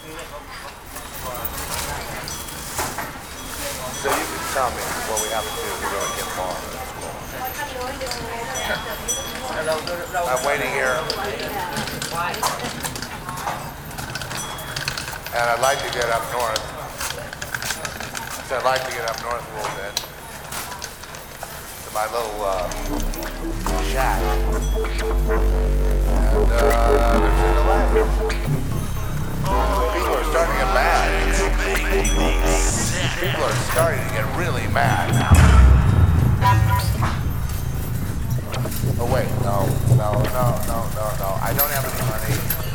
So you can tell me what we have to do to really get far in this school. I'm waiting here. And I'd like to get up north. So I'd like to get up north a little bit. To my little uh, shack. To get really mad now. Oh wait, no, no, no, no, no, no. I don't have any money.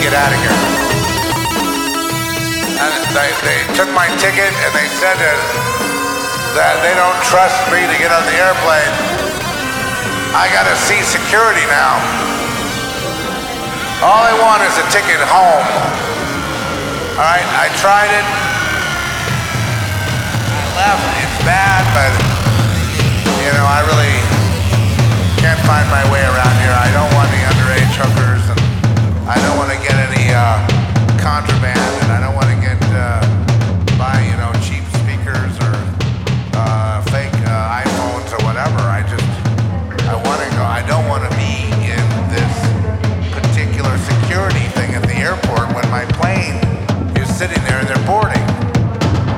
Get out of here. And they, they took my ticket and they said that, that they don't trust me to get on the airplane. I gotta see security now. All I want is a ticket home. All right, I tried it. I left. It's bad, but you know, I really can't find my way recording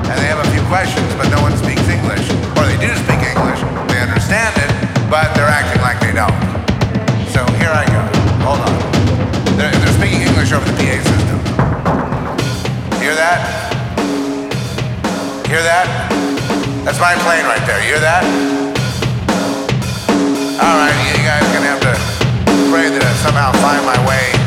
and they have a few questions, but no one speaks English. Or they do speak English, they understand it, but they're acting like they don't. So here I go. Hold on. They're, they're speaking English over the PA system. Hear that? Hear that? That's my plane right there. Hear that? All right, you guys are gonna have to pray that I somehow find my way.